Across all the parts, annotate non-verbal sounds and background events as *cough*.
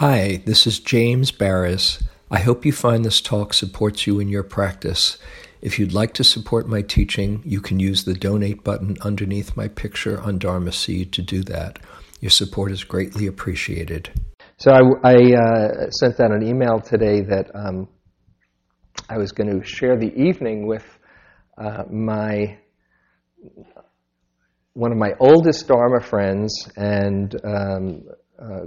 Hi, this is James Baraz. I hope you find this talk supports you in your practice. If you'd like to support my teaching, you can use the donate button underneath my picture on Dharma Seed to do that. Your support is greatly appreciated. So I, I uh, sent out an email today that um, I was going to share the evening with uh, my one of my oldest Dharma friends and um, uh,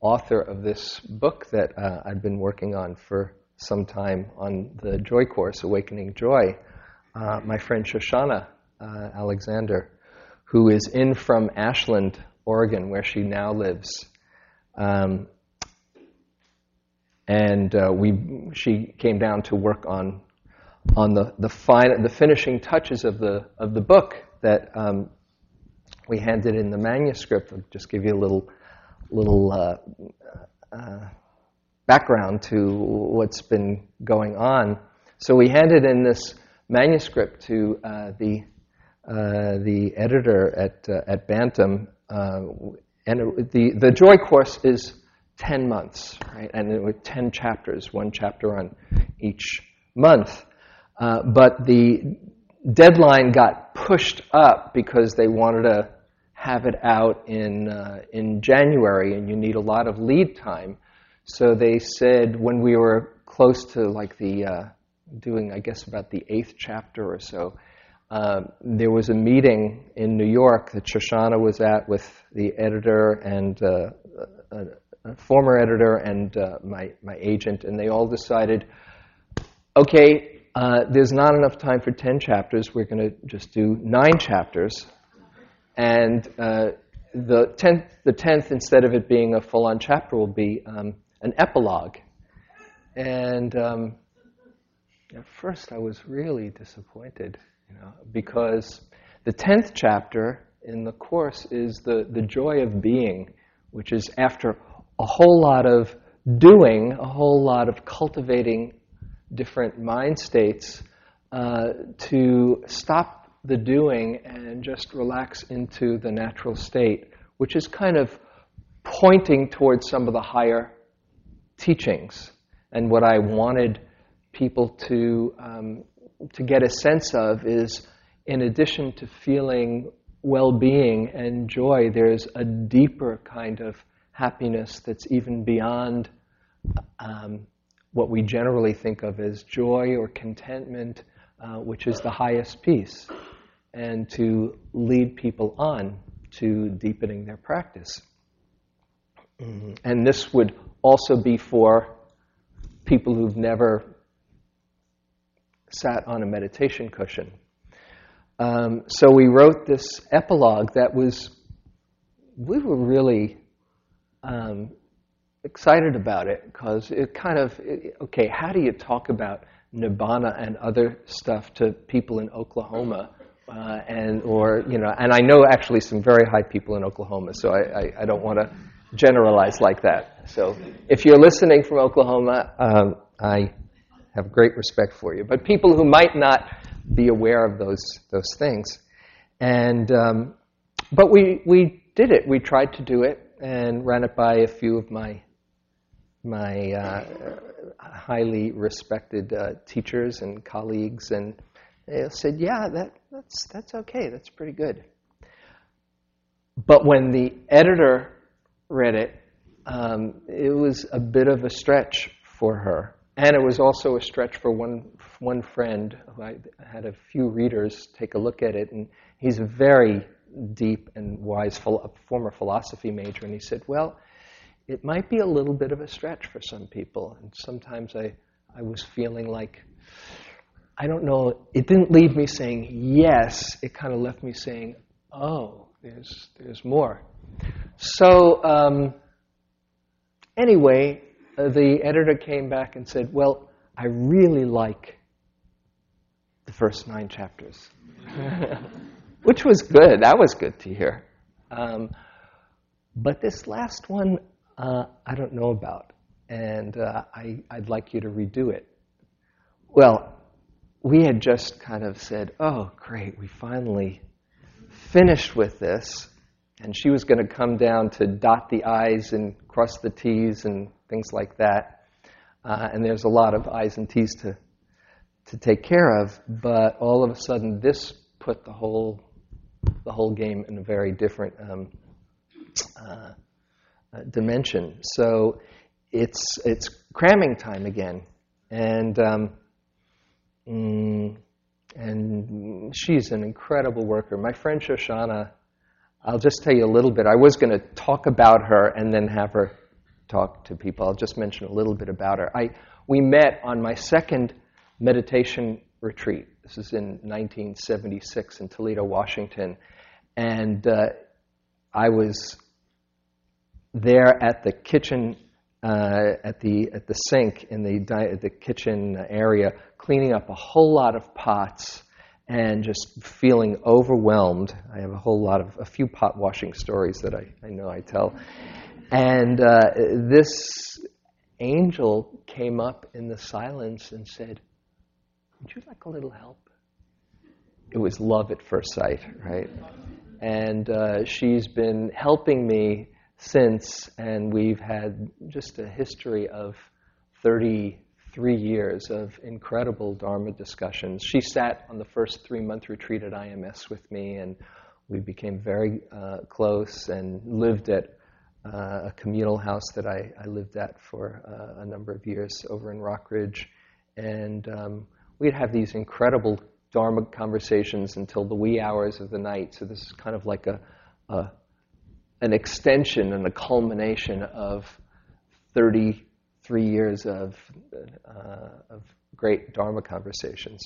co-author of this book that uh, I've been working on for some time on the Joy Course, Awakening Joy. Uh, my friend Shoshana uh, Alexander, who is in from Ashland, Oregon, where she now lives. Um, and uh, we, she came down to work on, on the, the, fine, the finishing touches of the, of the book that um, we handed in the manuscript. I'll just give you a little, little uh, uh, background to what's been going on. So we handed in this manuscript to uh, the, uh, the editor at, uh, at Bantam, uh, and it, the, the Joy Course is 10 months, right? And with 10 chapters, one chapter on each month. But the deadline got pushed up because they wanted to have it out in, uh, in January, and you need a lot of lead time. So they said when we were close to like the uh, doing, I guess, about the eighth chapter or so, uh, there was a meeting in New York that Shoshana was at with the editor and uh, a, a, former editor and uh, my, my agent, and they all decided, okay, uh, there's not enough time for 10 chapters, we're going to just do nine chapters. And uh, the, tenth, the tenth, instead of it being a full on chapter, will be um, an epilogue. And um, at first I was really disappointed, you know, because the tenth chapter in the course is the, the joy of being, which is after a whole lot of doing, a whole lot of cultivating different mind states, uh, to stop the doing and just relax into the natural state, which is kind of pointing towards some of the higher teachings. And what I wanted people to, um, to get a sense of is in addition to feeling well being and joy, there's a deeper kind of happiness that's even beyond um, what we generally think of as joy or contentment, uh, which is the highest peace, and to lead people on to deepening their practice. And this would also be for people who've never sat on a meditation cushion. Um, so we wrote this epilogue that was, we were really um, excited about it because it kind of, it, okay, how do you talk about nibbana and other stuff to people in Oklahoma? Uh, and or you know, and I know actually some very high people in Oklahoma, so I, I, I don't want to generalize like that. So if you're listening from Oklahoma, um, I have great respect for you. But people who might not be aware of those those things, and um, but we we did it. We tried to do it and ran it by a few of my my uh, highly respected uh, teachers and colleagues, and they said, "Yeah, that that's that's okay. That's pretty good." But when the editor read it, um, it was a bit of a stretch for her. And it was also a stretch for one, one friend who I had a few readers take a look at it, and he's a very deep and wise philo- former philosophy major, and he said, Well, it might be a little bit of a stretch for some people. And sometimes I, I was feeling like, I don't know, it didn't leave me saying yes, it kind of left me saying, Oh, there's, there's more. So, um, anyway, uh, the editor came back and said, Well, I really like the first nine chapters. *laughs* Which was good. That was good to hear. Um, but this last one, uh, I don't know about. And uh, I, I'd like you to redo it. Well, we had just kind of said, Oh, great, we finally finished with this and she was going to come down to dot the I's and cross the T's and things like that. Uh, and there's a lot of I's and T's to, to take care of, but all of a sudden this put the whole, the whole game in a very different um, uh, uh, dimension. So it's, it's cramming time again. And, um, mm, and she's an incredible worker. My friend Shoshana, I'll just tell you a little bit. I was going to talk about her and then have her talk to people. I'll just mention a little bit about her. I, we met on my second meditation retreat. This is in 1976 in Toledo, Washington. And uh, I was there at the kitchen, uh, at, the, at the sink in the, di- the kitchen area, cleaning up a whole lot of pots and just feeling overwhelmed. I have a whole lot of, a few pot washing stories that I, I know I tell. And uh, this angel came up in the silence and said, Would you like a little help? It was love at first sight, right? And uh, she's been helping me since, and we've had just a history of 33 years of incredible Dharma discussions. She sat on the first three month retreat at IMS with me, and we became very uh, close and lived at uh, a communal house that I, I lived at for uh, a number of years over in Rockridge. And um, we'd have these incredible Dharma conversations until the wee hours of the night. So this is kind of like a, a an extension and a culmination of 33 years of, uh, of great Dharma conversations.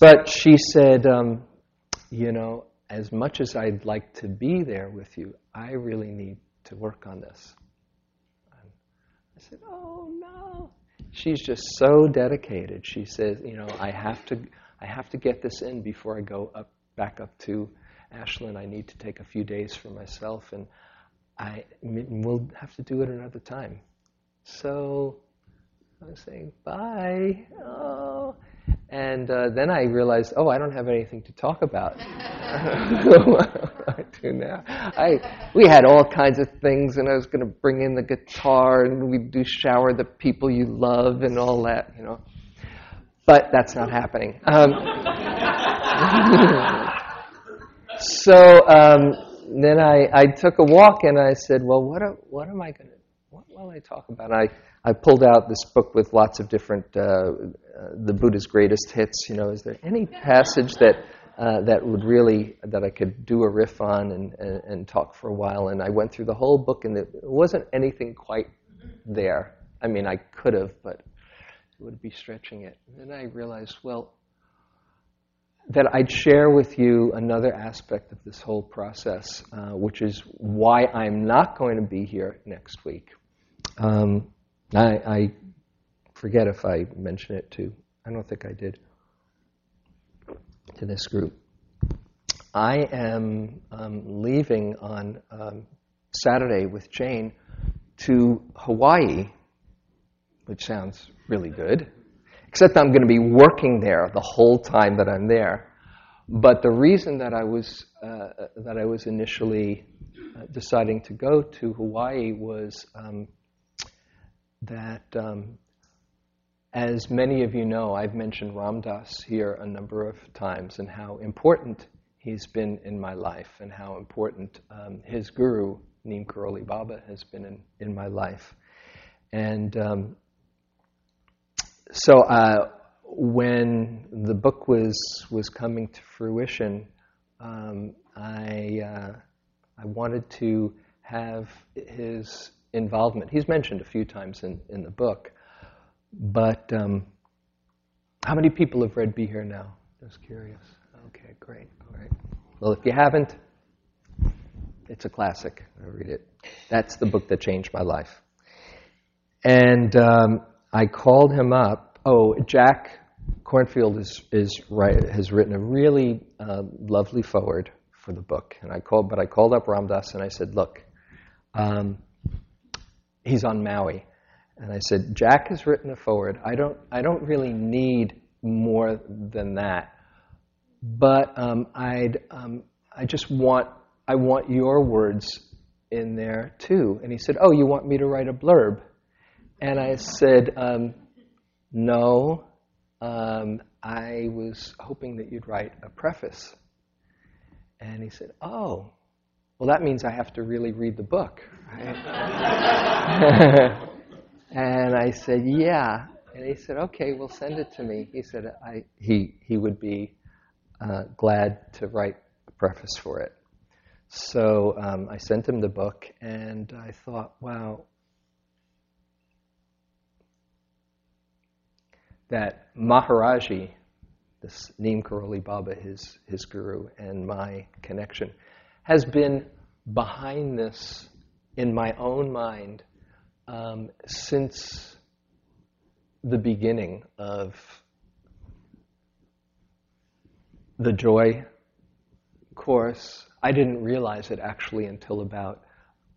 But she said, um, you know, as much as I'd like to be there with you, I really need to work on this. I said, oh no. She's just so dedicated. She says, you know, I have to, I have to get this in before I go up, back up to Ashland, I need to take a few days for myself, and I we'll have to do it another time. So I was saying bye. Oh. And uh, then I realized, oh, I don't have anything to talk about. *laughs* I do now. I we had all kinds of things, and I was going to bring in the guitar, and we'd do shower the people you love, and all that, you know. But that's not happening. Um, *laughs* so um, then I, I took a walk and I said, well, what, are, what am I going to, what will I talk about? I, I pulled out this book with lots of different, uh, uh, the Buddha's greatest hits. You know, is there any passage that, uh, that would really, that I could do a riff on and, and, and talk for a while? And I went through the whole book and it wasn't anything quite there. I mean, I could have, but it would be stretching it. And then I realized, well, that I'd share with you another aspect of this whole process, uh, which is why I'm not going to be here next week. Um, I, I, forget if I mentioned it to, I don't think I did, to this group. I am um, leaving on um, Saturday with Jane to Hawaii, which sounds really good except I'm going to be working there the whole time that I'm there. But the reason that I was uh, that I was initially uh, deciding to go to Hawaii was um, that, um, as many of you know, I've mentioned Ram Dass here a number of times and how important he's been in my life and how important um, his guru Neem Karoli Baba has been in, in my life. And um, so uh, when the book was was coming to fruition, um, I uh, I wanted to have his involvement. He's mentioned a few times in, in the book, but um, how many people have read Be Here Now? Just curious. Okay, great. All right. Well, if you haven't, it's a classic. I read it. That's the book that changed my life. And um, I called him up. Oh, Jack Kornfield is, is right, has written a really uh, lovely foreword for the book. And I called, but I called up Ram Dass and I said, look, um, he's on Maui. And I said, Jack has written a foreword. I don't, I don't really need more than that. But um, I'd, um, I just want I want your words in there too. And he said, Oh, you want me to write a blurb? And I said, um, No, um, I was hoping that you'd write a preface. And he said, Oh, well, that means I have to really read the book, right? *laughs* and I said, Yeah. And he said, Okay, well, send it to me. He said I, he, he would be uh, glad to write a preface for it. So um, I sent him the book, and I thought, wow, that Maharaji, this Neem Karoli Baba, his, his guru, and my connection, has been behind this in my own mind um, since the beginning of the joy course. I didn't realize it actually until about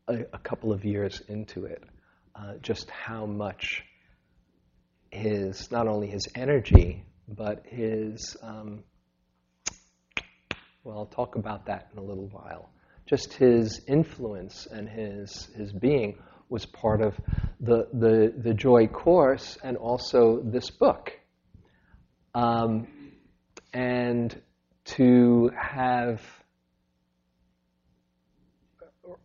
a, a couple of years into it, uh, just how much his, not only his energy, but his, um, well, I'll talk about that in a little while. Just his influence and his, his being was part of the, the, the Joy Course and also this book. Um, and to have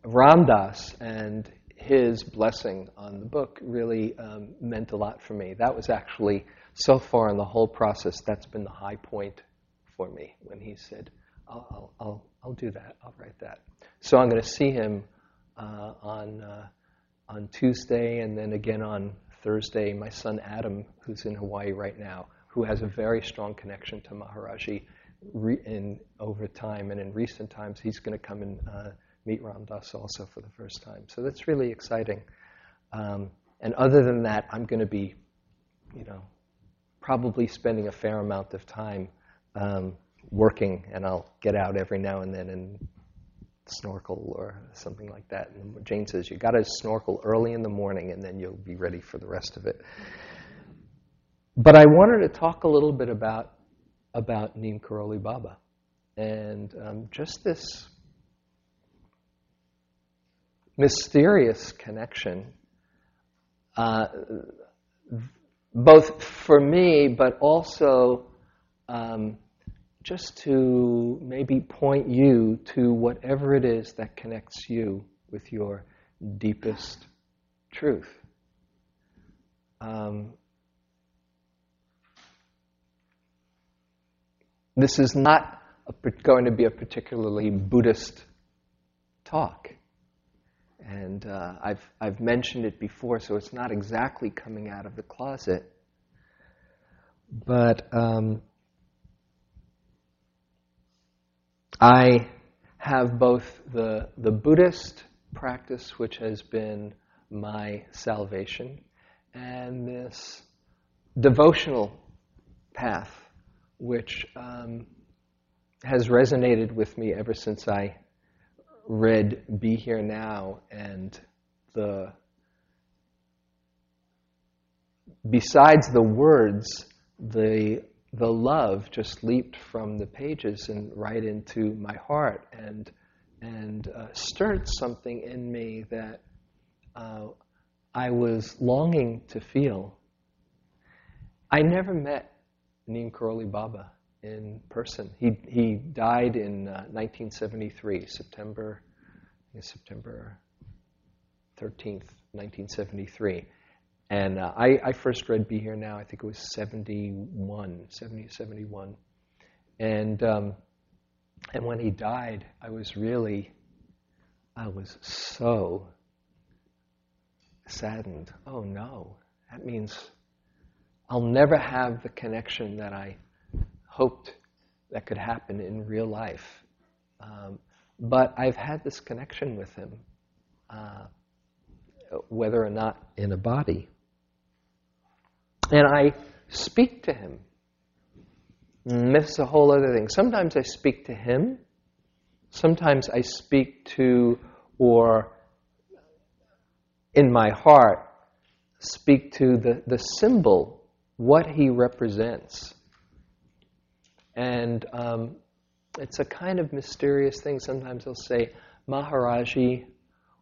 Ram Dass and his blessing on the book really um, meant a lot for me. That was actually, so far in the whole process, that's been the high point for me when he said, I'll, I'll, I'll, I'll do that, I'll write that. So I'm going to see him uh, on, uh, on Tuesday and then again on Thursday. My son Adam, who's in Hawaii right now, who has a very strong connection to Maharaji re- in, over time and in recent times, he's going to come and uh, meet Ram Dass also for the first time. So that's really exciting. Um, and other than that, I'm going to be, you know, probably spending a fair amount of time um, working, and I'll get out every now and then and snorkel or something like that. And Jane says you got to snorkel early in the morning, and then you'll be ready for the rest of it. But I wanted to talk a little bit about about Neem Karoli Baba and um, just this mysterious connection, uh, both for me, but also um, just to maybe point you to whatever it is that connects you with your deepest truth. Um, this is not a, going to be a particularly Buddhist talk. And uh, I've, I've mentioned it before, so it's not exactly coming out of the closet. But um, I have both the, the Buddhist practice, which has been my salvation, and this devotional path, which um, has resonated with me ever since I read Be Here Now and the besides the words, the the love just leaped from the pages and right into my heart and and uh, stirred something in me that uh, I was longing to feel. I never met Neem Karoli Baba in person. He, he died in uh, 1973, September, September 13th, 1973. And uh, I, I, first read Be Here Now, I think it was 71, 70, 71. And, um, and when he died, I was really, I was so saddened. Oh no, that means I'll never have the connection that I hoped that could happen in real life. Um, but I've had this connection with him, uh, whether or not in a body. And I speak to him. And this is a whole other thing. Sometimes I speak to him. Sometimes I speak to, or in my heart, speak to the, the symbol, what he represents. And um, it's a kind of mysterious thing. Sometimes they'll say Maharaji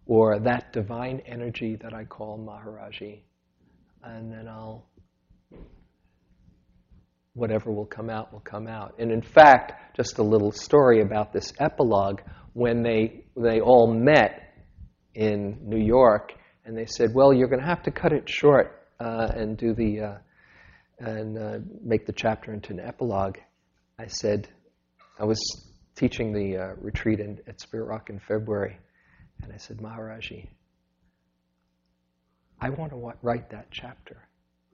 or that divine energy that I call Maharaji. And then I'll, whatever will come out will come out. And in fact, just a little story about this epilogue when they, they all met in New York and they said, well, you're going to have to cut it short uh, and do the, uh, and uh, make the chapter into an epilogue. I said, I was teaching the uh, retreat in, at Spirit Rock in February, and I said, Maharaji, I want to write that chapter.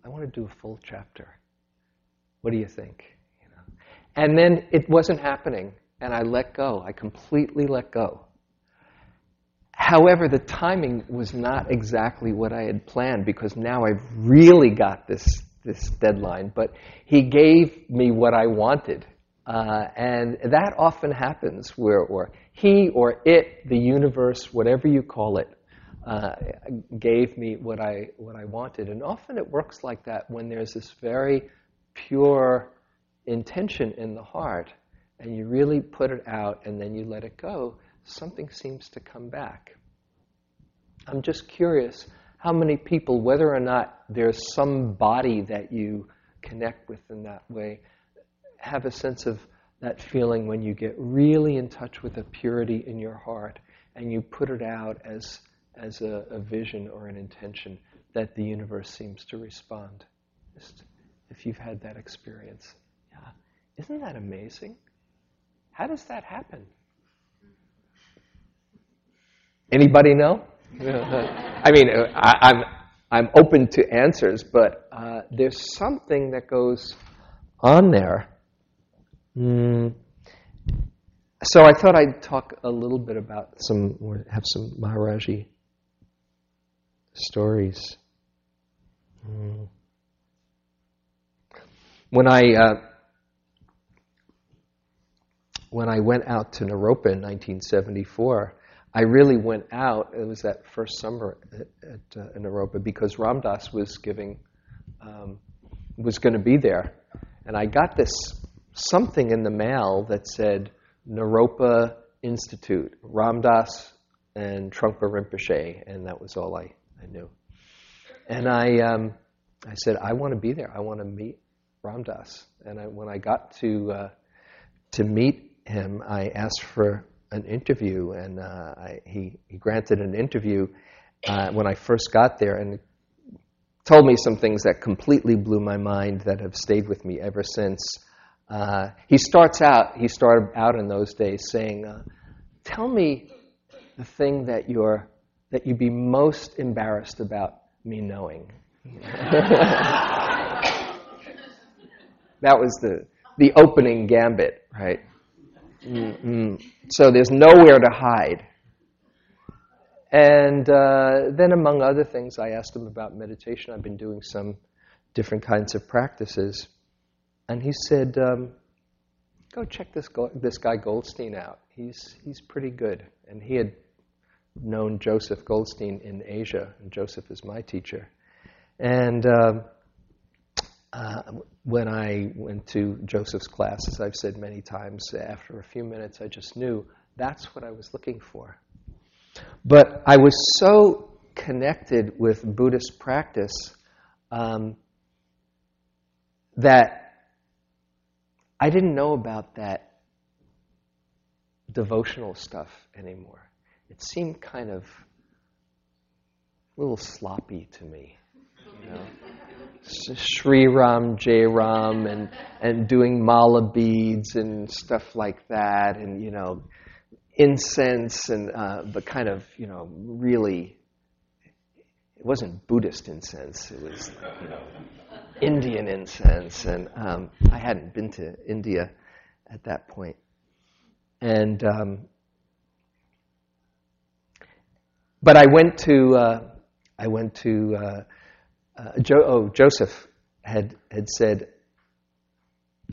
I want to do a full chapter. What do you think? You know? And then it wasn't happening, and I let go. I completely let go. However, the timing was not exactly what I had planned because now I've really got this, this deadline. But he gave me what I wanted. Uh, and that often happens where, or he or it, the universe, whatever you call it, uh, gave me what I, what I wanted. And often it works like that when there's this very pure intention in the heart and you really put it out and then you let it go, something seems to come back. I'm just curious how many people, whether or not there's some body that you connect with in that way, have a sense of that feeling when you get really in touch with a purity in your heart and you put it out as, as a, a vision or an intention that the universe seems to respond. Just if you've had that experience. Yeah. Isn't that amazing? How does that happen? Anybody know? *laughs* I mean, I, I'm, I'm open to answers, but uh, there's something that goes on there. Mm. So I thought I'd talk a little bit about some, or have some Maharaji stories. Mm. When I uh, when I went out to Naropa in 1974, I really went out. It was that first summer at, at uh, Naropa because Ram Dass was giving um, was going to be there, and I got this something in the mail that said Naropa Institute, Ram Dass and Trungpa Rinpoche, and that was all I, I knew. And I um, I said I want to be there. I want to meet Ram Dass. And I, when I got to uh, to meet him, I asked for an interview, and uh, I, he he granted an interview uh, when I first got there, and told me some things that completely blew my mind that have stayed with me ever since. Uh, he starts out. He started out in those days saying, uh, "Tell me the thing that you're that you'd be most embarrassed about me knowing." *laughs* *laughs* That was the, the opening gambit, right? Mm-hmm. So there's nowhere to hide. And uh, then, among other things, I asked him about meditation. I've been doing some different kinds of practices. And he said, um, Go check this, go- this guy Goldstein out. He's, he's pretty good. And he had known Joseph Goldstein in Asia, and Joseph is my teacher. And um, uh, when I went to Joseph's class, as I've said many times, after a few minutes, I just knew that's what I was looking for. But I was so connected with Buddhist practice um, that I didn't know about that devotional stuff anymore. It seemed kind of a little sloppy to me. You know? Sri Ram, Jai Ram, and and doing mala beads and stuff like that, and you know, incense and uh, the kind of you know really. It wasn't Buddhist incense; it was you know Indian incense, and um, I hadn't been to India at that point, and. Um, but I went to uh, I went to uh, uh, jo- oh, Joseph had, had said,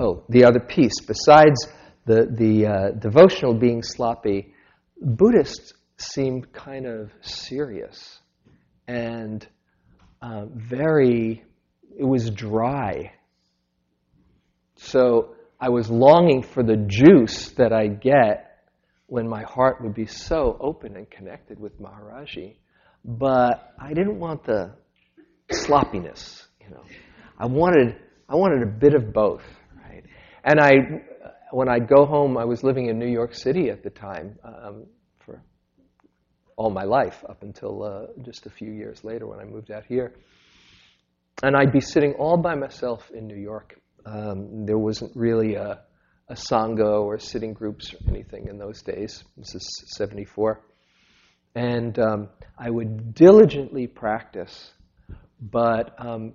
oh, the other piece, besides the, the uh, devotional being sloppy, Buddhists seemed kind of serious and uh, very, it was dry. So I was longing for the juice that I get when my heart would be so open and connected with Maharaji. But I didn't want the sloppiness, you know. I wanted, I wanted a bit of both, right? And I, when I'd go home, I was living in New York City at the time um, for all my life up until uh, just a few years later when I moved out here. And I'd be sitting all by myself in New York. Um, there wasn't really a, a Sangha or sitting groups or anything in those days. This is 74. And um, I would diligently practice, but um,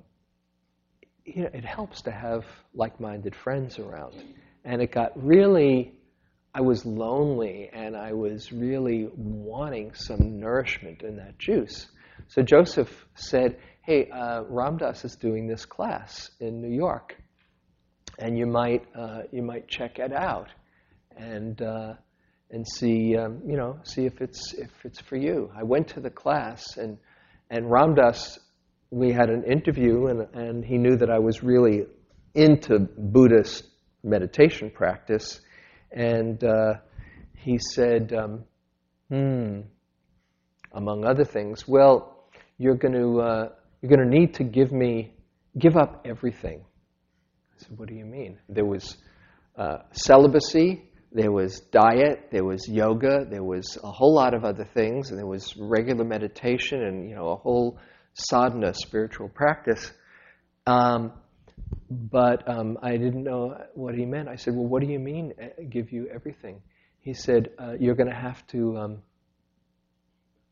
you know, it helps to have like-minded friends around. And it got really, I was lonely and I was really wanting some nourishment in that juice. So Joseph said, hey, uh, Ram Dass is doing this class in New York, and you might, uh, you might check it out and, uh, and see, um, you know, see if it's, if it's for you. I went to the class and, and Ram Dass we had an interview, and, and he knew that I was really into Buddhist meditation practice. And uh, he said, um, hmm, among other things, well, you're going to uh, you're going to need to give me give up everything. I said, what do you mean? There was uh, celibacy, there was diet, there was yoga, there was a whole lot of other things, and there was regular meditation, and you know a whole sadhana, spiritual practice. Um, but um, I didn't know what he meant. I said, Well, what do you mean, uh, give you everything? He said, uh, You're going to have to um,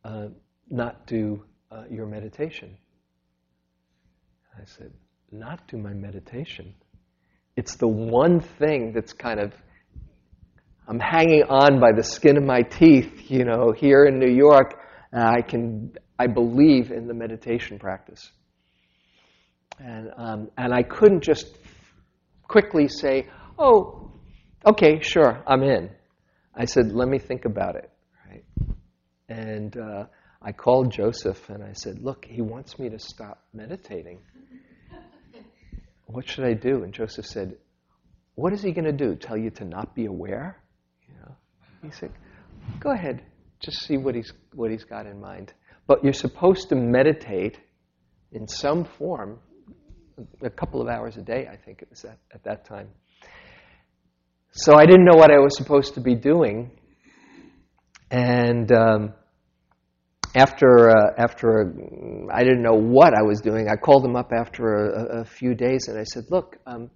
uh, not do uh, your meditation. I said, Not do my meditation? It's the one thing that's kind of, I'm hanging on by the skin of my teeth, you know, here in New York. I can I believe in the meditation practice. And, um, and I couldn't just quickly say, oh, okay, sure, I'm in. I said, let me think about it. Right? And uh, I called Joseph and I said, look, he wants me to stop meditating. What should I do? And Joseph said, what is he going to do? Tell you to not be aware? You know? He said, go ahead, just see what he's, what he's got in mind. But you're supposed to meditate in some form a couple of hours a day, I think it was at, at that time. So I didn't know what I was supposed to be doing. And um, after, uh, after a, I didn't know what I was doing, I called him up after a, a few days and I said, Look, um,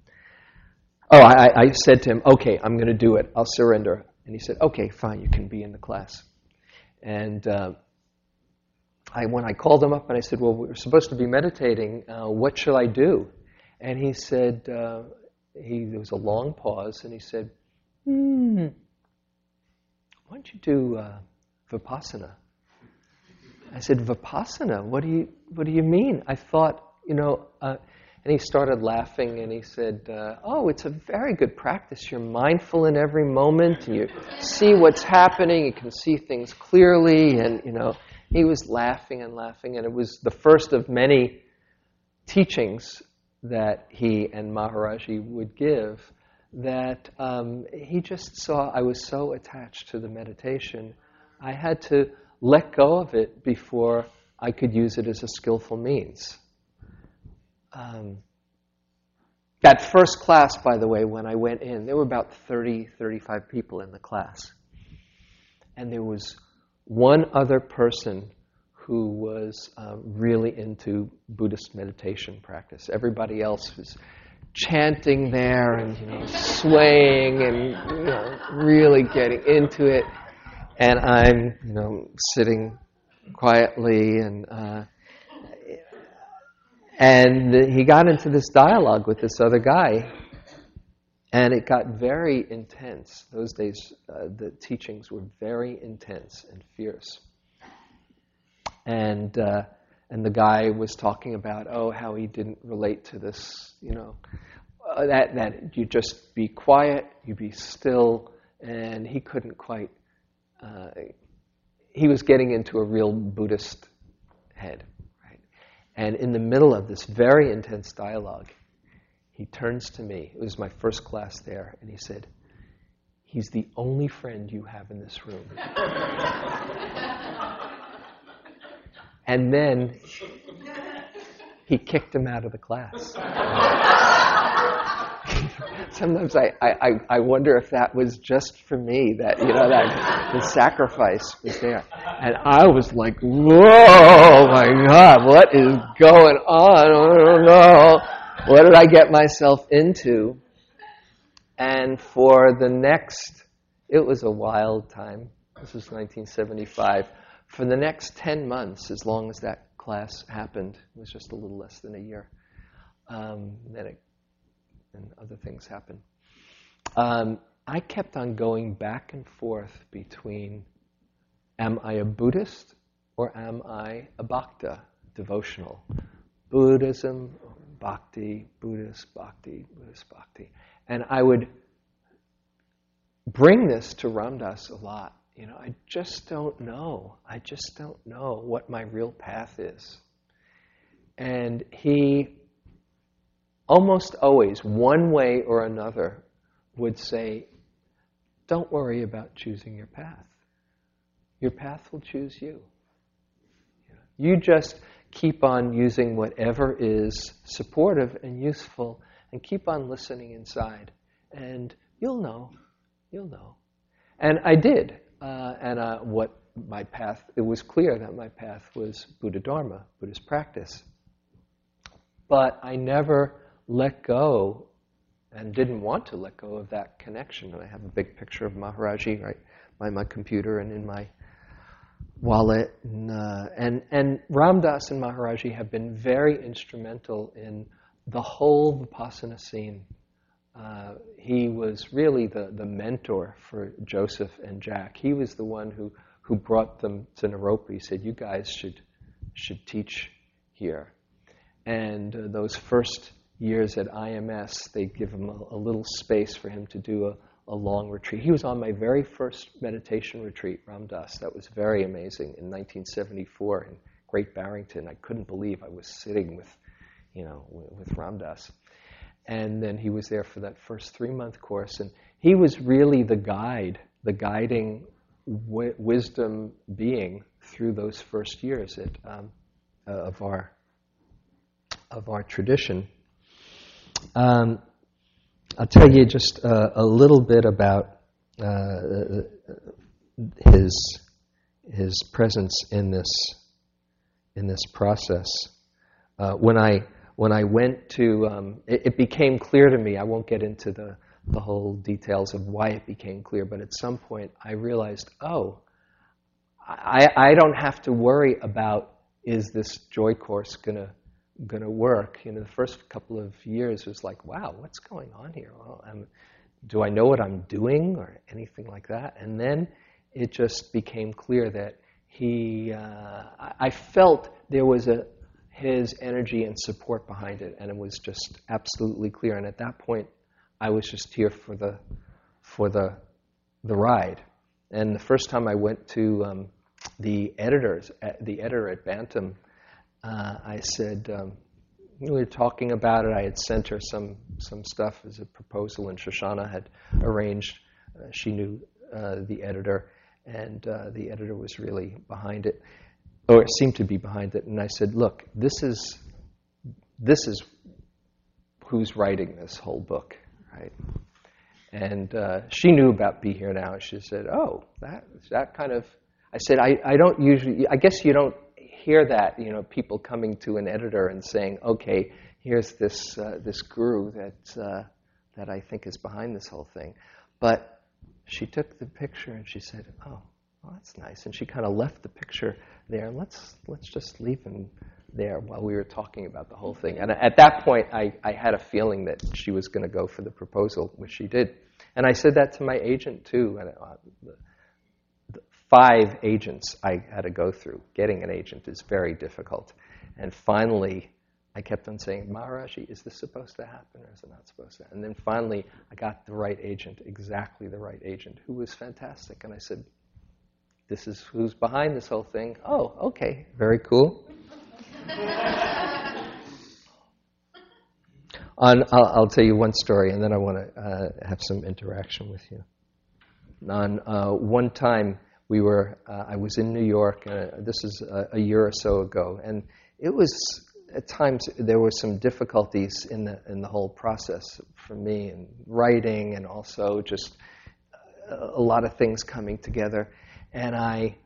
oh, I, I said to him, Okay, I'm going to do it. I'll surrender. And he said, Okay, fine, you can be in the class. And uh, I, when I called him up and I said, well, we're supposed to be meditating, uh, what shall I do? And he said, uh, he, there was a long pause, and he said, hmm, why don't you do uh, Vipassana? I said, Vipassana? What do you, what do you mean? I thought, you know, uh, and he started laughing and he said, uh, Oh, it's a very good practice. You're mindful in every moment you see what's happening. You can see things clearly. And, you know, he was laughing and laughing, and it was the first of many teachings that he and Maharaji would give that um, he just saw I was so attached to the meditation, I had to let go of it before I could use it as a skillful means. Um, that first class, by the way, when I went in, there were about 30, 35 people in the class. And there was one other person who was um, really into Buddhist meditation practice. Everybody else was chanting there and you know swaying and you know really getting into it, and I'm you know sitting quietly and. Uh, and he got into this dialogue with this other guy, and it got very intense. Those days, uh, the teachings were very intense and fierce. And, uh, and the guy was talking about, oh, how he didn't relate to this, you know, uh, that, that you just be quiet, you be still, and he couldn't quite, uh, he was getting into a real Buddhist head. Right? And in the middle of this very intense dialogue, he turns to me. It was my first class there, and he said, He's the only friend you have in this room. *laughs* and then he kicked him out of the class. *laughs* Sometimes I, I, I wonder if that was just for me, that, you know, that the sacrifice was there. And I was like, whoa, my God, what is going on? I don't know. What did I get myself into? And for the next, it was a wild time. This was 1975. For the next 10 months, as long as that class happened, it was just a little less than a year. Um, then it, and other things happened. Um, I kept on going back and forth between am I a Buddhist or am I a Bhakta, devotional? Buddhism, Bhakti, Buddhist, Bhakti, Buddhist, Bhakti. And I would bring this to Ram Dass a lot. You know, I just don't know. I just don't know what my real path is. And he almost always, one way or another, would say, Don't worry about choosing your path. Your path will choose you. You just keep on using whatever is supportive and useful and keep on listening inside. And you'll know. You'll know. And I did. Uh, and uh, what my path, it was clear that my path was Buddha Dharma, Buddhist practice. But I never let go and didn't want to let go of that connection. And I have a big picture of Maharaji right by my computer and in my wallet. And, uh, and, and Ram Dass and Maharaji have been very instrumental in the whole Vipassana scene. Uh, he was really the, the mentor for Joseph and Jack. He was the one who, who brought them to Naropa. He said, You guys should, should teach here. And uh, those first years at IMS, they give him a, a, little space for him to do a, a long retreat. He was on my very first meditation retreat, Ram Dass. That was very amazing in 1974 in Great Barrington. I couldn't believe I was sitting with, you know, with Ram Dass. And then he was there for that first three month course, and he was really the guide, the guiding w- wisdom being through those first years at, um, uh, of our of our tradition. Um, I'll tell you just uh, a little bit about uh, his his presence in this in this process. Uh, when I when I went to, um, it, it, became clear to me. I won't get into the the whole details of why it became clear, but at some point I realized, oh, I, I don't have to worry about is this joy course gonna going to work. You know, the first couple of years was like, wow, what's going on here? Well, do I know what I'm doing or anything like that? And then it just became clear that he, uh, I felt there was a his energy and support behind it, and it was just absolutely clear. And at that point, I was just here for the for the the ride. And the first time I went to um, the editors, the editor at Bantam uh, I said, um, we were talking about it. I had sent her some, some stuff as a proposal, and Shoshana had arranged. Uh, she knew uh, the editor, and uh, the editor was really behind it, or seemed to be behind it. And I said, "Look, this is this is who's writing this whole book, right?" And uh, she knew about Be Here Now. She said, "Oh, that that kind of." I said, I, I don't usually. I guess you don't hear that, you know, people coming to an editor and saying, okay, here's this, uh, this guru that, uh, that I think is behind this whole thing. But she took the picture and she said, oh, well, that's nice. And she kind of left the picture there. Let's, let's just leave him there while we were talking about the whole thing. And at that point, I, I had a feeling that she was going to go for the proposal, which she did. And I said that to my agent, too. And, uh, five agents I had to go through. Getting an agent is very difficult. And finally, I kept on saying, Maharaji, is this supposed to happen or is it not supposed to? And then finally, I got the right agent, exactly the right agent, who was fantastic. And I said, This is who's behind this whole thing. Oh, okay, very cool. *laughs* On, I'll, I'll, tell you one story, and then I want to uh, have some interaction with you. On uh, one time, we were, uh, I was in New York. Uh, this is a, a, year or so ago, and it was at times there were some difficulties in the in the whole process for me in writing, and also just a, a lot of things coming together. And I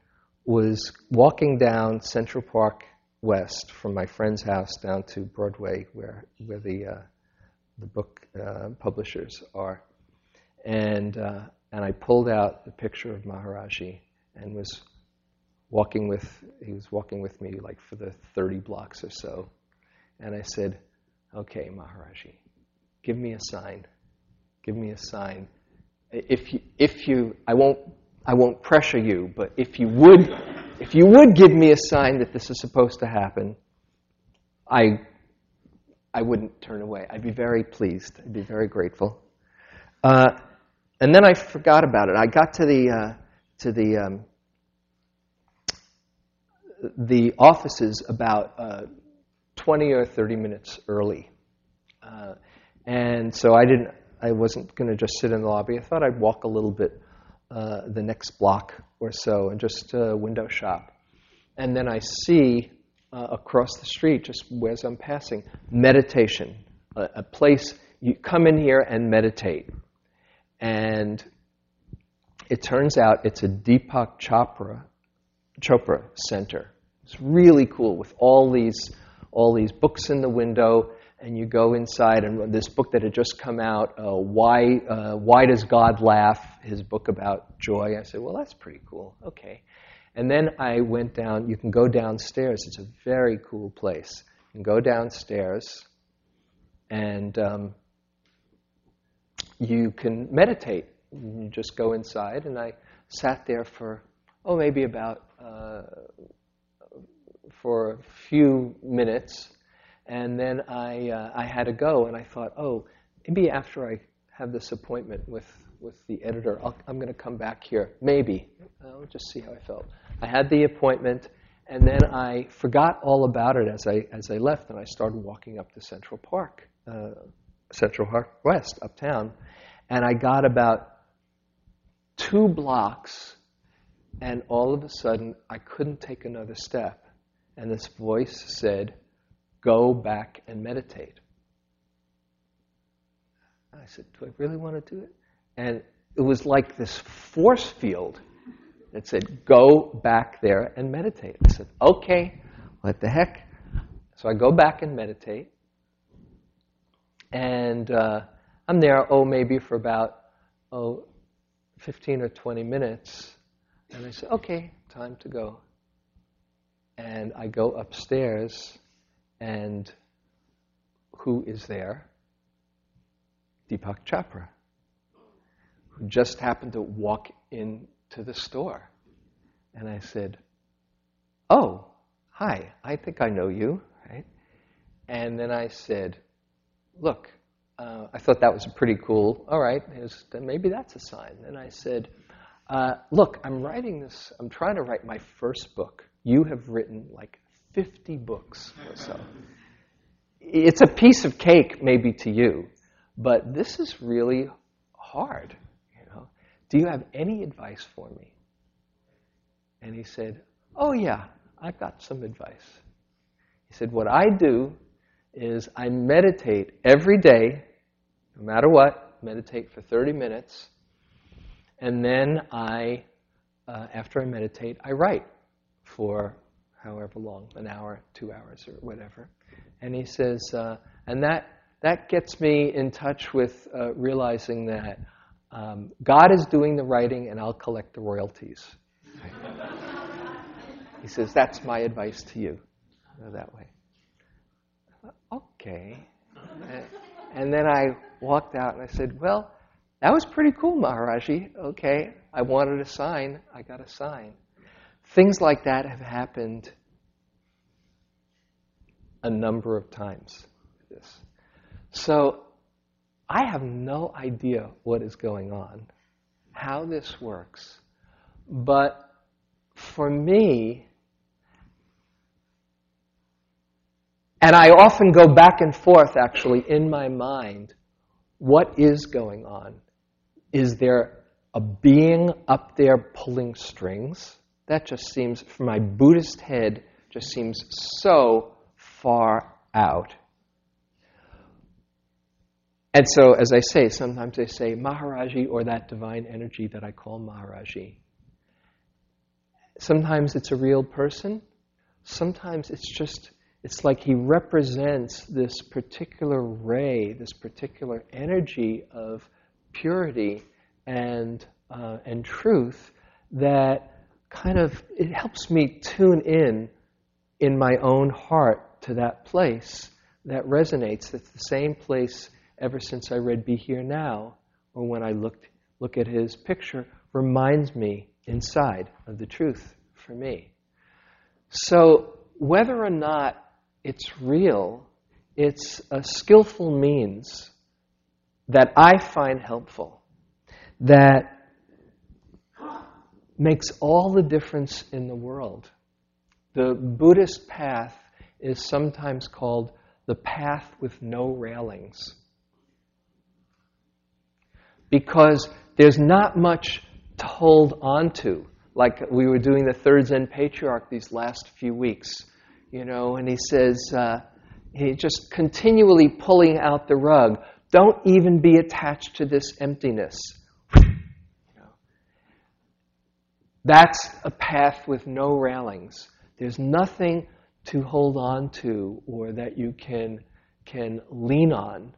was walking down Central Park West from my friend's house down to Broadway, where where the uh, the book uh, publishers are, and uh, and I pulled out the picture of Maharaji and was walking with he was walking with me like for the 30 blocks or so, and I said, "Okay, Maharaji, give me a sign, give me a sign. If you if you I won't I won't pressure you, but if you would." if you would give me a sign that this is supposed to happen, I, I wouldn't turn away. I'd be very pleased. I'd be very grateful. Uh, and then I forgot about it. I got to the, uh, to the, um, the offices about uh, 20 or 30 minutes early. Uh, and so I didn't, I wasn't going to just sit in the lobby. I thought I'd walk a little bit uh, the next block or so and just uh, window shop. And then I see uh, across the street, just as I'm passing, meditation, a, a, place you come in here and meditate. And it turns out it's a Deepak Chopra, Chopra center. It's really cool with all these, all these books in the window and you go inside, and this book that had just come out, uh, Why, uh, Why Does God Laugh? His book about joy. I said, Well, that's pretty cool. Okay. And then I went down, you can go downstairs. It's a very cool place. You can go downstairs and um, you can meditate. Just go inside, and I sat there for, oh, maybe about uh, for a few minutes and then I, uh, I had to go, and I thought, oh, maybe after I have this appointment with, with the editor, i am going to come back here. Maybe. I'll just see how I felt. I had the appointment, and then I forgot all about it as I, as I left, and I started walking up to Central Park, uh, Central Park West, uptown. And I got about two blocks, and all of a sudden, I couldn't take another step. And this voice said, go back and meditate. I said, Do I really want to do it? And it was like this force field that said, Go back there and meditate. I said, Okay, what the heck? So I go back and meditate. And uh, I'm there, oh, maybe for about, oh, 15 or 20 minutes. And I said, Okay, time to go. And I go upstairs and who is there? Deepak Chopra, who just happened to walk into the store. And I said, Oh, hi, I think I know you, right? And then I said, Look, uh, I thought that was pretty cool. All right, was, maybe that's a sign. And I said, uh, Look, I'm writing this, I'm trying to write my first book. You have written like 50 books or so. It's a piece of cake, maybe to you, but this is really hard. You know, do you have any advice for me? And he said, "Oh yeah, I've got some advice." He said, "What I do is I meditate every day, no matter what. Meditate for 30 minutes, and then I, uh, after I meditate, I write for however long, an hour, two hours, or whatever. And he says, uh, and that, that gets me in touch with uh, realizing that um, God is doing the writing and I'll collect the royalties. *laughs* he says, that's my advice to you. That way. Okay. And then I walked out and I said, well, that was pretty cool, Maharaji. Okay, I wanted a sign. I got a sign. Things like that have happened a number of times. This. So I have no idea what is going on, how this works. But for me, And I often go back and forth, actually, in my mind. What is going on? Is there a being up there pulling strings? That just seems, for my Buddhist head, just seems so far out. And so, as I say, sometimes they say Maharaji or that divine energy that I call Maharaji. Sometimes it's a real person. Sometimes it's just, it's like he represents this particular ray, this particular energy of purity and, uh, and truth that kind of, it helps me tune in in my own heart to that place that resonates. It's the same place ever since I read Be Here Now, or when I looked, look at his picture, reminds me inside of the truth for me. So, whether or not it's real, it's a skillful means that I find helpful, that makes all the difference in the world. The Buddhist path is sometimes called the path with no railings because there's not much to hold on to. Like we were doing the third Zen patriarch these last few weeks, you know, and he says, uh, he's just continually pulling out the rug. Don't even be attached to this emptiness. That's a path with no railings. There's nothing to hold on to or that you can, can lean on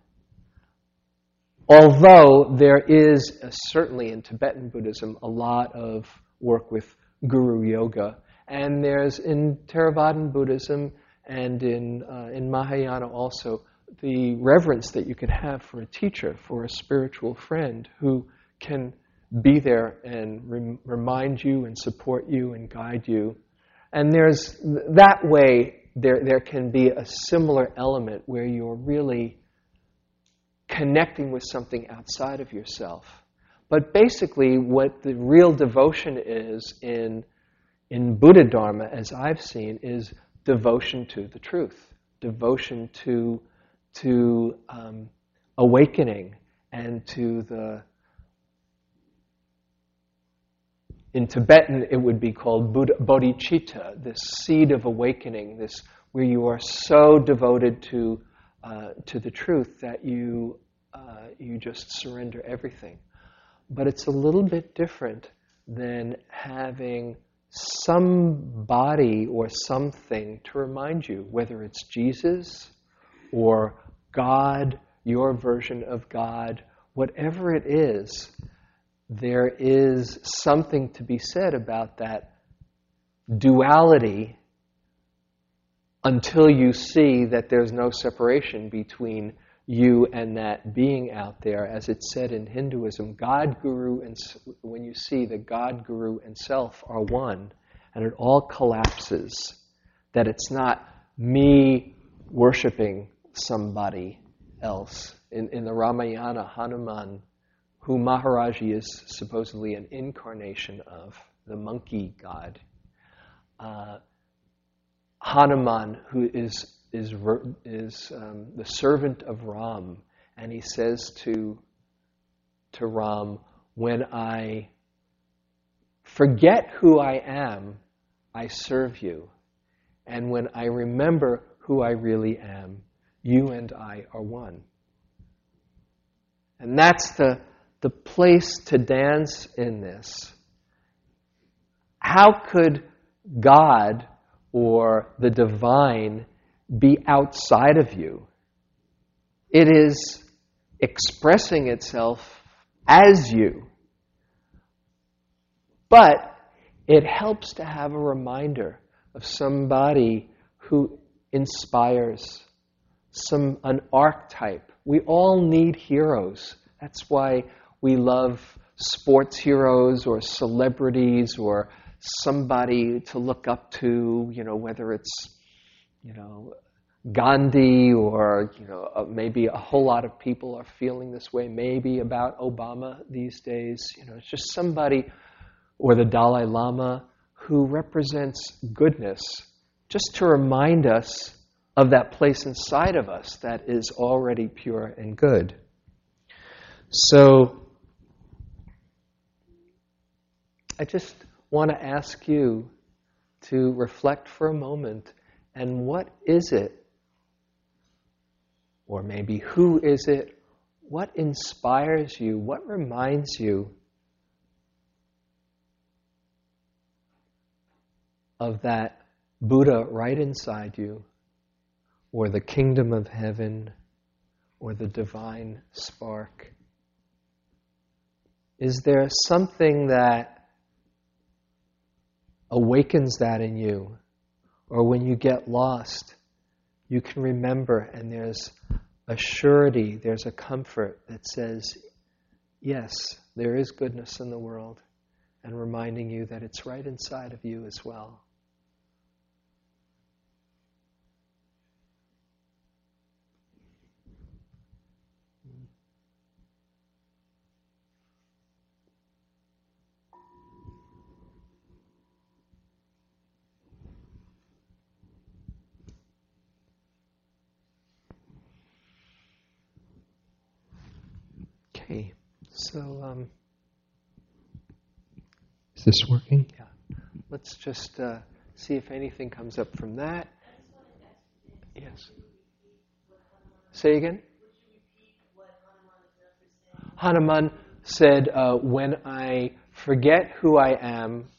Although there is, uh, certainly in Tibetan Buddhism, a lot of work with guru yoga. And there's in Theravadan Buddhism and in, uh, in Mahayana also the reverence that you can have for a teacher, for a spiritual friend who can be there and rem- remind you and support you and guide you. And there's that way, there, there can be a similar element where you're really connecting with something outside of yourself. But basically, what the real devotion is in, in Buddha Dharma, as I've seen, is devotion to the truth, devotion to, to um, awakening and to the. In Tibetan, it would be called Buddha, bodhicitta, this seed of awakening, this where you are so devoted to uh, to the truth that you, uh, you just surrender everything. But it's a little bit different than having somebody or something to remind you, whether it's Jesus or God, your version of God, whatever it is, there is something to be said about that duality until you see that there's no separation between you and that being out there. As it's said in Hinduism, God, Guru, and when you see that God, Guru, and self are one, and it all collapses, that it's not me worshiping somebody else. In, in the Ramayana, Hanuman, who Maharaji is supposedly an incarnation of, the monkey god, uh, Hanuman, who is, is, is um, the servant of Ram, and he says to, to Ram, When I forget who I am, I serve you. And when I remember who I really am, you and I are one. And that's the, the place to dance in this. How could God or the divine be outside of you. It is expressing itself as you. But it helps to have a reminder of somebody who inspires, some an archetype. We all need heroes. That's why we love sports heroes or celebrities or somebody to look up to, you know, whether it's, you know, Gandhi or, you know, uh, maybe a whole lot of people are feeling this way, maybe about Obama these days. You know, it's just somebody, or the Dalai Lama, who represents goodness, just to remind us of that place inside of us that is already pure and good. So, I just want to ask you to reflect for a moment and what is it, or maybe who is it, what inspires you, what reminds you of that Buddha right inside you, or the kingdom of heaven, or the divine spark? Is there something that awakens that in you? Or when you get lost, you can remember, and there's a surety, there's a comfort that says, yes, there is goodness in the world, and reminding you that it's right inside of you as well. Okay, so um, is this working? Yeah. Let's just uh, see if anything comes up from that. Yes. Say again. Hanuman said, uh, When I forget who I am,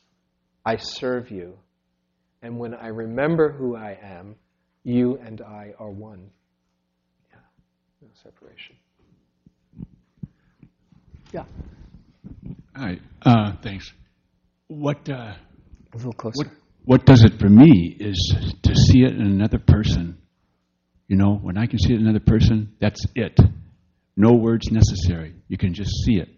I serve you. And when I remember who I am, you and I are one. Yeah, no separation. Yeah. Hi. Uh, thanks. What, uh, A little closer. what, what does it for me is to see it in another person. You know, when I can see it in another person, that's it. No words necessary. You can just see it.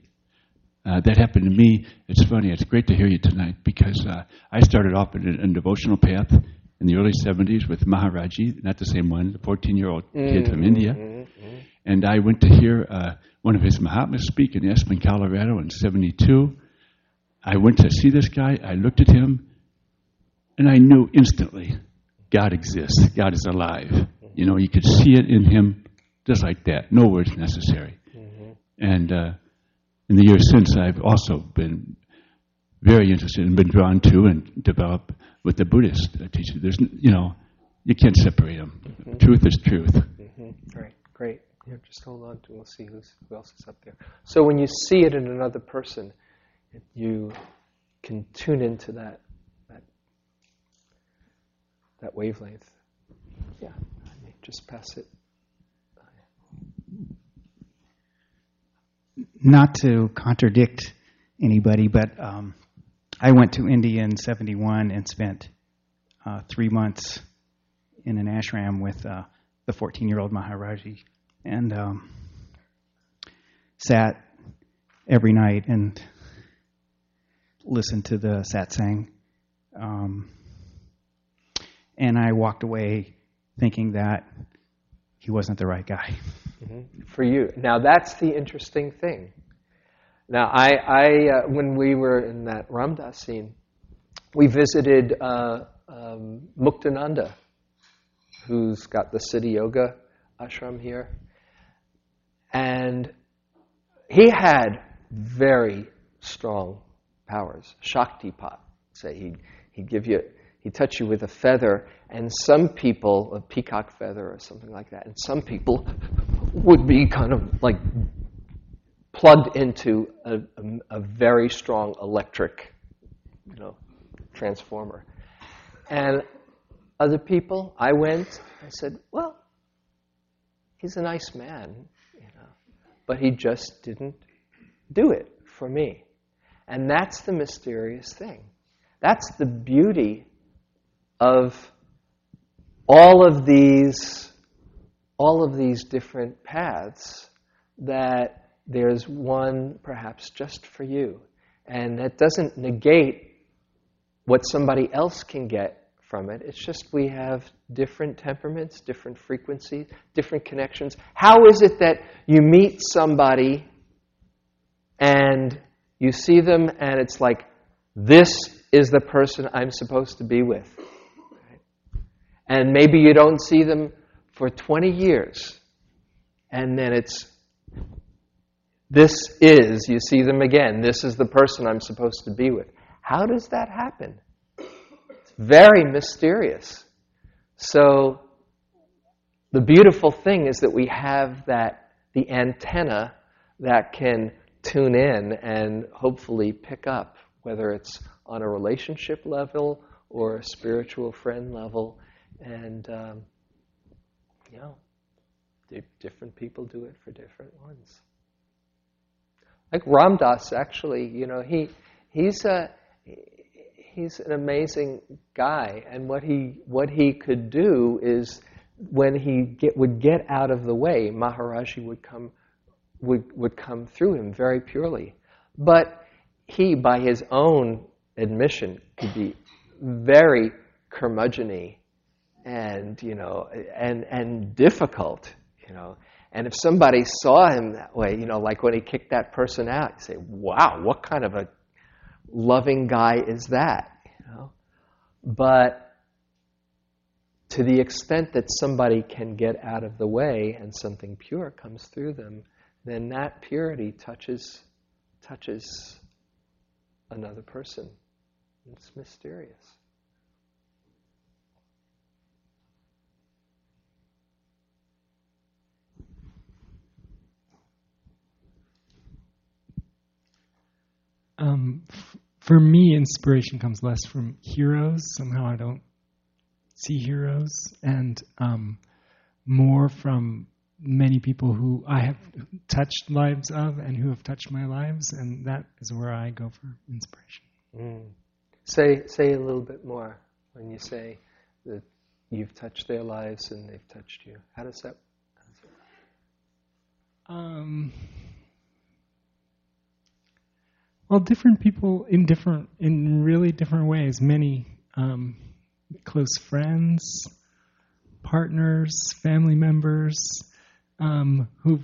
Uh, that happened to me. It's funny. It's great to hear you tonight because uh, I started off in a, a devotional path in the early 70s with Maharaji, not the same one, the 14 year old kid from India. And I went to hear uh, one of his Mahatmas speak in Aspen, Colorado in 72. I went to see this guy. I looked at him, and I knew instantly God exists. God is alive. You know, you could see it in him just like that. No words necessary. And uh, in the years since, I've also been very interested and been drawn to and developed with the Buddhist uh, teaching. There's, you know, you can't separate them. Truth is truth. Mhm. Great, great. Yeah, just hold on to. We'll see who's, who else is up there. So when you see it in another person, it, you can tune into that that that wavelength. Yeah, I may just pass it. not to contradict anybody, but um, I went to India in '71 and spent uh, three months in an ashram with uh, the 14-year-old Maharaji, and um, sat every night and listened to the satsang. Um, and I walked away thinking that he wasn't the right guy. for you. Now that's the interesting thing. Now I, I uh, when we were in that Ram Dass scene, we visited uh, um, Muktananda, who's got the Siddha Yoga ashram here, and he had very strong powers. Shaktipat, say he he'd give you he'd touch you with a feather, and some people a peacock feather or something like that, and some people would be kind of like plugged into a, a, a very strong electric, you know, transformer. And other people, I went, I said, well, he's a nice man, but he just didn't do it for me. And that's the mysterious thing. That's the beauty of all of these all of these different paths that there's one perhaps just for you. And that doesn't negate what somebody else can get from it. It's just we have different temperaments, different frequencies, different connections. How is it that you meet somebody and you see them and it's like, this is the person I'm supposed to be with? And maybe you don't see them for 20 years. And then it's, this is, you see them again. This is the person I'm supposed to be with. How does that happen? Very mysterious. So, the beautiful thing is that we have that, the antenna that can tune in and hopefully pick up, whether it's on a relationship level or a spiritual friend level. And, um, you know, different people do it for different ones. Like Ram Dass, actually, you know, he, he's, a, he's an amazing guy. And what he, what he could do is when he get, would get out of the way, Maharaji would come would, would come through him very purely. But he, by his own admission, could be very curmudgeony and, you know, and, and difficult, you know. And if somebody saw him that way, you know, like when he kicked that person out, you say, wow, what kind of a loving guy is that? You know? But to the extent that somebody can get out of the way and something pure comes through them, then that purity touches touches another person. It's mysterious. Um, f- for me, inspiration comes less from heroes. Somehow I don't see heroes, and um, more from many people who I have touched lives of and who have touched my lives, and that is where I go for inspiration. Mm. Say say a little bit more when you say that you've touched their lives and they've touched you. How does that? How does that um, well, different people in different in really different ways. Many um, close friends, partners, family members um, who've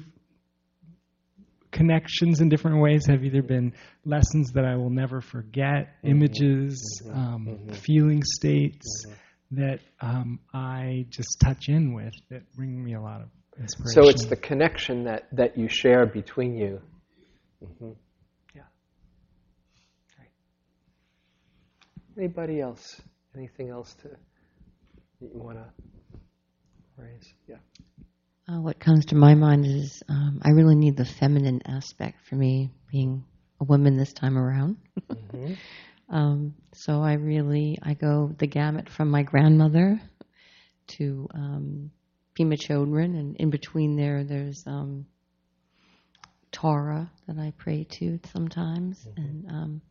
connections in different ways have either been lessons that I will never forget, mm-hmm. images, mm-hmm. Um, mm-hmm. feeling states mm-hmm. that um, I just touch in with that bring me a lot of inspiration. So it's the connection that, that you share between you. Mm-hmm. Yeah. Right. Anybody else? Anything else to you want to raise? Yeah. Uh, what comes to my mind is um, I really need the feminine aspect for me, being a woman this time around. mm-hmm. *laughs* um, so I really I go the gamut from my grandmother to um, Pema Chodron, and in between there, there's um, Tara that I pray to sometimes, mm-hmm. and um,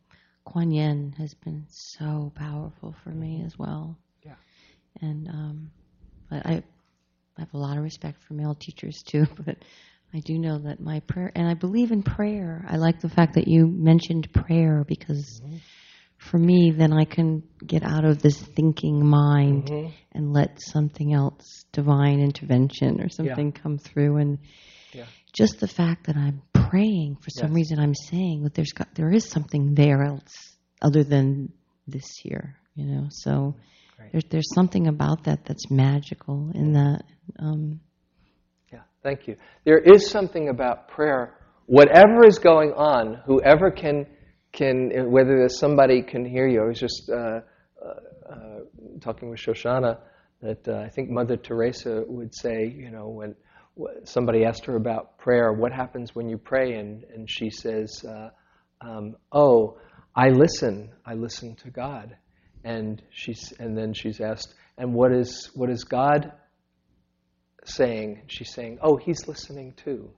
Kuan Yin has been so powerful for me as well. Yeah, and um, I I have a lot of respect for male teachers too, *laughs* but I do know that my prayer, and I believe in prayer. I like the fact that you mentioned prayer because mm-hmm. for me, then I can get out of this thinking mind mm-hmm. and let something else, divine intervention or something yeah. come through. And yeah. just the fact that I'm praying, for some yes. reason, I'm saying that there's got, there is something there else other than this here, you know. So there's there's something about that that's magical in that. Um, yeah, thank you. There is something about prayer. Whatever is going on, whoever can can whether there's somebody can hear you. I was just uh, uh, uh, talking with Shoshana that uh, I think Mother Teresa would say, you know, when somebody asked her about prayer, what happens when you pray, and and she says, uh, um, oh, I listen. I listen to God and she's and then she's asked, and what is what is God saying? She's saying, oh, He's listening too.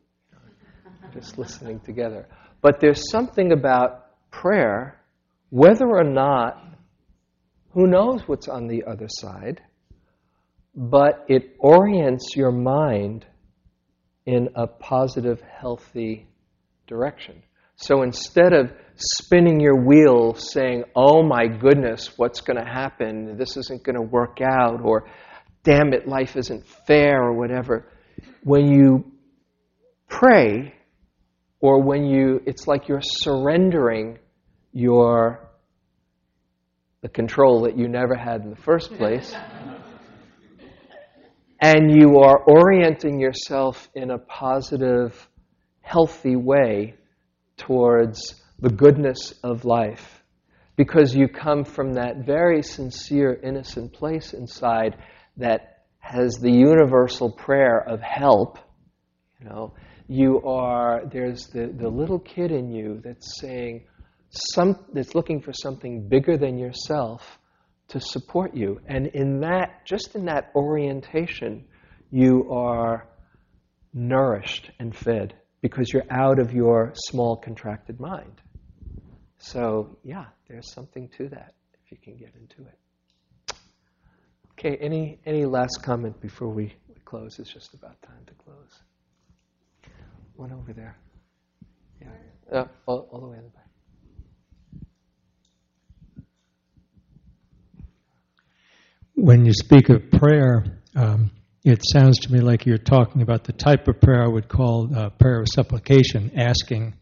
*laughs* Just listening together. But there's something about prayer, whether or not, who knows what's on the other side, but it orients your mind in a positive, healthy direction. So instead of spinning your wheel saying, oh my goodness, what's going to happen? This isn't going to work out, or damn it, life isn't fair, or whatever. When you pray, or when you, it's like you're surrendering your, the control that you never had in the first place. *laughs* and you are orienting yourself in a positive, healthy way towards the goodness of life because you come from that very sincere, innocent place inside that has the universal prayer of help. You know, you are there's the, the little kid in you that's saying some that's looking for something bigger than yourself to support you. And in that, just in that orientation, you are nourished and fed because you're out of your small contracted mind. So, yeah, there's something to that if you can get into it. Okay, any, any last comment before we close? It's just about time to close. One over there. Yeah, uh, all, all the way in the back. When you speak of prayer, um, it sounds to me like you're talking about the type of prayer I would call uh, prayer of supplication, asking,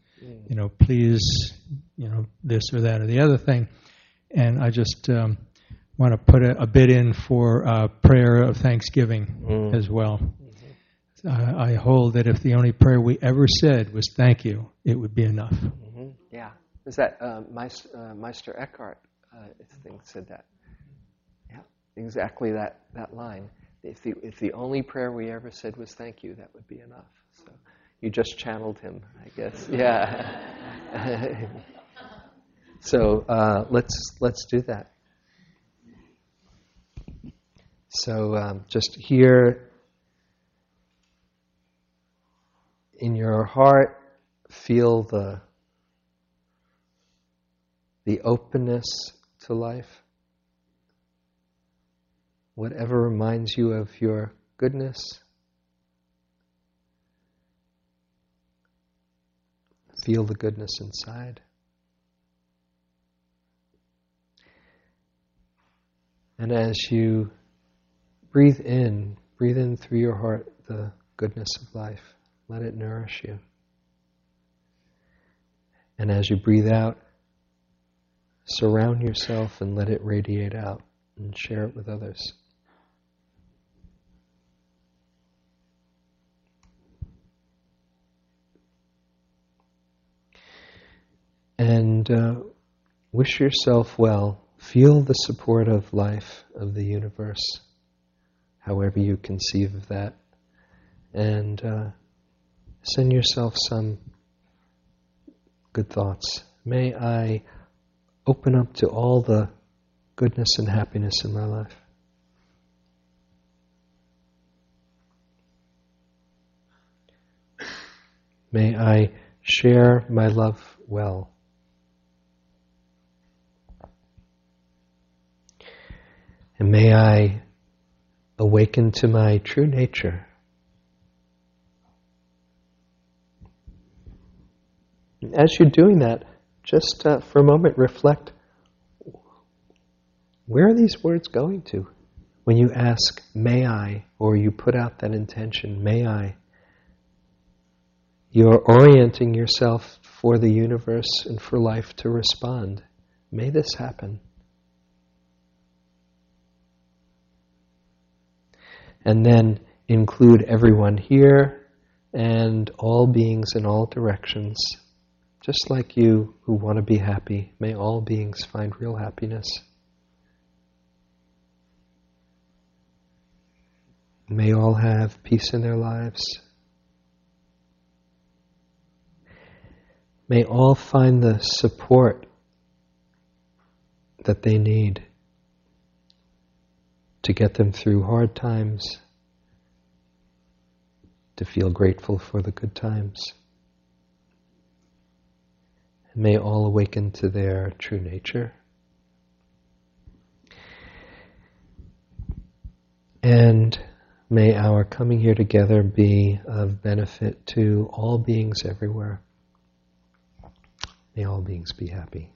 you know, please, you know, this or that or the other thing. And I just um, want to put a, a, bit in for uh, prayer of thanksgiving mm. as well. Mm-hmm. Uh, I hold that if the only prayer we ever said was thank you, it would be enough. Mm-hmm. Yeah. Is that uh, Meister, uh, Meister Eckhart, uh, I think, said that? Exactly that, that line. If the, if the only prayer we ever said was thank you, that would be enough. So you just channeled him, I guess. *laughs* Yeah. *laughs* so uh, let's let's do that. So um, just here in your heart, feel the the openness to life whatever reminds you of your goodness. Feel the goodness inside. And as you breathe in, breathe in through your heart the goodness of life. Let it nourish you. And as you breathe out, surround yourself and let it radiate out and share it with others. And uh, wish yourself well. Feel the support of life, of the universe, however you conceive of that. And uh, send yourself some good thoughts. May I open up to all the goodness and happiness in my life. May I share my love well. And may I awaken to my true nature. As you're doing that, just uh, for a moment reflect where are these words going to? When you ask, may I, or you put out that intention, may I, you're orienting yourself for the universe and for life to respond. May this happen. And then include everyone here and all beings in all directions. Just like you who want to be happy, may all beings find real happiness. May all have peace in their lives. May all find the support that they need to get them through hard times, to feel grateful for the good times. And may all awaken to their true nature. And may our coming here together be of benefit to all beings everywhere. May all beings be happy.